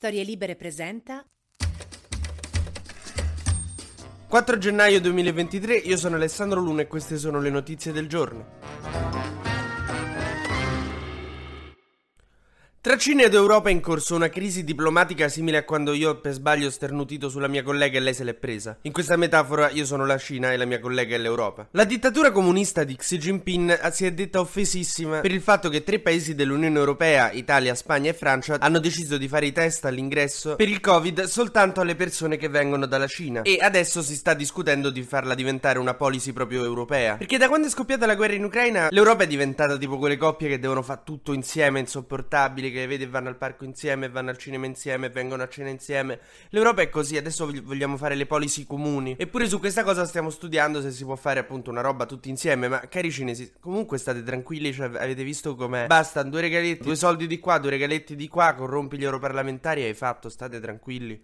Storie Libere presenta 4 gennaio 2023, io sono Alessandro Luna e queste sono le notizie del giorno. Tra Cina ed Europa è in corso una crisi diplomatica simile a quando io per sbaglio ho sternutito sulla mia collega e lei se l'è presa. In questa metafora io sono la Cina e la mia collega è l'Europa. La dittatura comunista di Xi Jinping si è detta offesissima per il fatto che tre paesi dell'Unione Europea, Italia, Spagna e Francia, hanno deciso di fare i test all'ingresso per il Covid soltanto alle persone che vengono dalla Cina. E adesso si sta discutendo di farla diventare una policy proprio europea. Perché da quando è scoppiata la guerra in Ucraina, l'Europa è diventata tipo quelle coppie che devono fare tutto insieme, insopportabili che vedi vanno al parco insieme, vanno al cinema insieme, vengono a cena insieme. L'Europa è così, adesso vogliamo fare le policy comuni. Eppure su questa cosa stiamo studiando se si può fare appunto una roba tutti insieme, ma cari cinesi, comunque state tranquilli, cioè avete visto com'è? Basta, due regaletti, due soldi di qua, due regaletti di qua, corrompi gli europarlamentari e hai fatto, state tranquilli.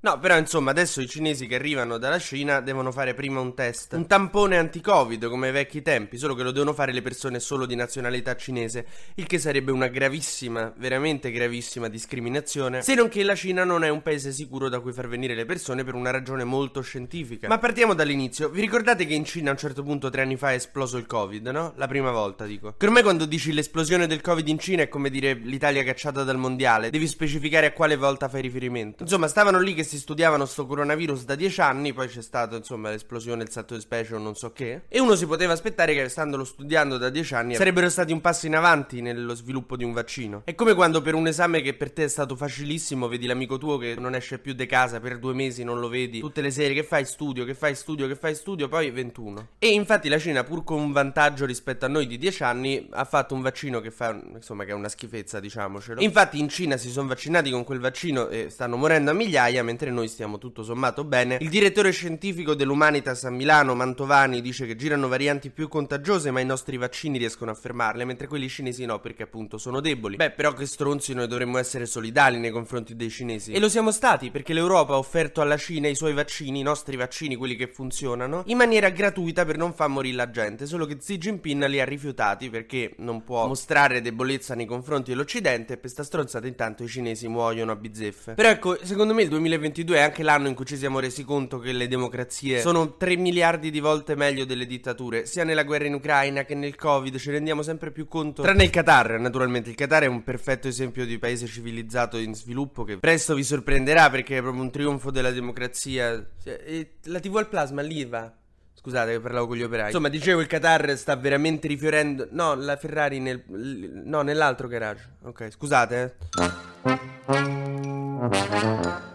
No, però insomma, adesso i cinesi che arrivano dalla Cina devono fare prima un test, un tampone anti-Covid come ai vecchi tempi, solo che lo devono fare le persone solo di nazionalità cinese, il che sarebbe una gravissima, veramente gravissima discriminazione, se non che la Cina non è un paese sicuro da cui far venire le persone per una ragione molto scientifica. Ma partiamo dall'inizio. Vi ricordate che in Cina a un certo punto tre anni fa è esploso il Covid, no? La prima volta, dico. Per me quando dici l'esplosione del Covid in Cina è come dire l'Italia cacciata dal mondiale, devi specificare a quale volta fai riferimento. Insomma, stavano lì che si studiavano sto coronavirus da dieci anni, poi c'è stata insomma l'esplosione, il salto di specie o non so che. E uno si poteva aspettare che standolo studiando da dieci anni sarebbero stati un passo in avanti nello sviluppo di un vaccino. È come quando per un esame che per te è stato facilissimo, vedi l'amico tuo che non esce più di casa per due mesi, non lo vedi, tutte le sere che fai studio, che fai studio, che fai studio, poi 21. E infatti la Cina, pur con un vantaggio rispetto a noi di dieci anni, ha fatto un vaccino che fa, insomma, che è una schifezza, diciamocelo. Infatti in Cina si sono vaccinati con quel vaccino e stanno morendo a migliaia, mentre noi stiamo tutto sommato bene. Il direttore scientifico dell'Humanitas a Milano, Mantovani, dice che girano varianti più contagiose, ma i nostri vaccini riescono a fermarle, mentre quelli cinesi no, perché appunto sono deboli. Beh, però che stronzi noi dovremmo essere solidali nei confronti dei cinesi. E lo siamo stati, perché l'Europa ha offerto alla Cina i suoi vaccini, i nostri vaccini, quelli che funzionano, in maniera gratuita per non far morire la gente, solo che Xi Jinping li ha rifiutati perché non può mostrare debolezza nei confronti dell'Occidente e per sta stronzata intanto i cinesi muoiono a bizzeffe. Però ecco, secondo me il 2022 è anche l'anno in cui ci siamo resi conto che le democrazie sono 3 miliardi di volte meglio delle dittature, sia nella guerra in Ucraina che nel Covid, ci rendiamo sempre più conto. Tranne il Qatar, naturalmente. Il Qatar è un perfetto esempio di paese civilizzato in sviluppo che presto vi sorprenderà perché è proprio un trionfo della democrazia. E la TV al plasma lì va. Scusate che parlavo con gli operai. Insomma, dicevo, il Qatar sta veramente rifiorendo. No, la Ferrari nel. No, nell'altro garage. Ok, scusate. Eh.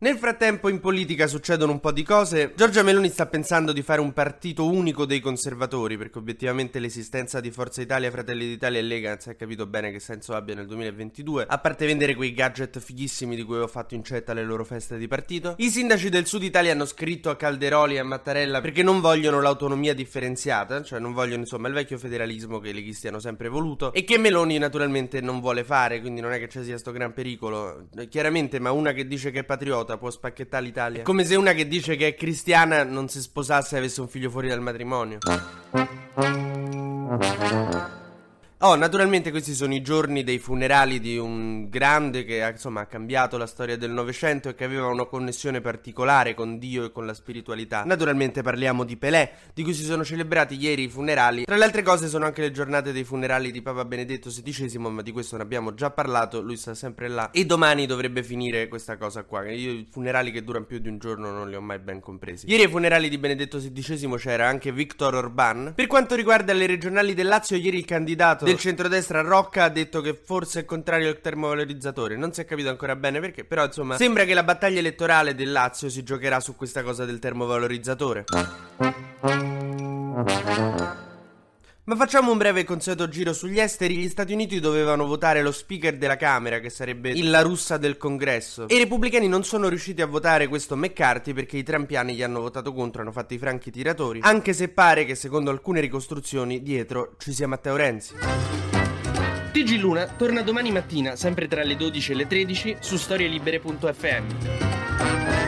Nel frattempo in politica succedono un po' di cose. Giorgia Meloni sta pensando di fare un partito unico dei conservatori, perché obiettivamente l'esistenza di Forza Italia, Fratelli d'Italia e Lega non si è capito bene che senso abbia nel 2022, a parte vendere quei gadget fighissimi di cui ho fatto incetta alle loro feste di partito. I sindaci del Sud Italia hanno scritto a Calderoli e a Mattarella perché non vogliono l'autonomia differenziata, cioè non vogliono insomma il vecchio federalismo che i leghisti hanno sempre voluto e che Meloni naturalmente non vuole fare, quindi non è che ci sia sto gran pericolo. Chiaramente, ma una che dice che è patriota idiota può spacchettare l'Italia. È come se una che dice che è cristiana non si sposasse e avesse un figlio fuori dal matrimonio. Oh, naturalmente questi sono i giorni dei funerali di un grande che insomma ha cambiato la storia del Novecento e che aveva una connessione particolare con Dio e con la spiritualità. Naturalmente parliamo di Pelé, di cui si sono celebrati ieri i funerali. Tra le altre cose sono anche le giornate dei funerali di Papa Benedetto XVI, ma di questo ne abbiamo già parlato, lui sta sempre là. E domani dovrebbe finire questa cosa qua. Io i funerali che durano più di un giorno non li ho mai ben compresi. Ieri ai funerali di Benedetto XVI c'era anche Viktor Orban. Per quanto riguarda le regionali del Lazio, ieri il candidato del centrodestra Rocca ha detto che forse è contrario al termovalorizzatore. Non si è capito ancora bene perché, però insomma, sembra che la battaglia elettorale del Lazio si giocherà su questa cosa del termovalorizzatore. Ma facciamo un breve consueto giro sugli esteri. Gli Stati Uniti dovevano votare lo speaker della Camera, che sarebbe il La Russa del Congresso. E i repubblicani non sono riusciti a votare questo McCarthy perché i trampiani gli hanno votato contro, hanno fatto i franchi tiratori. Anche se pare che, secondo alcune ricostruzioni, dietro ci sia Matteo Renzi. TG Luna torna domani mattina, sempre tra le 12 e le 13, su storielibere.fm.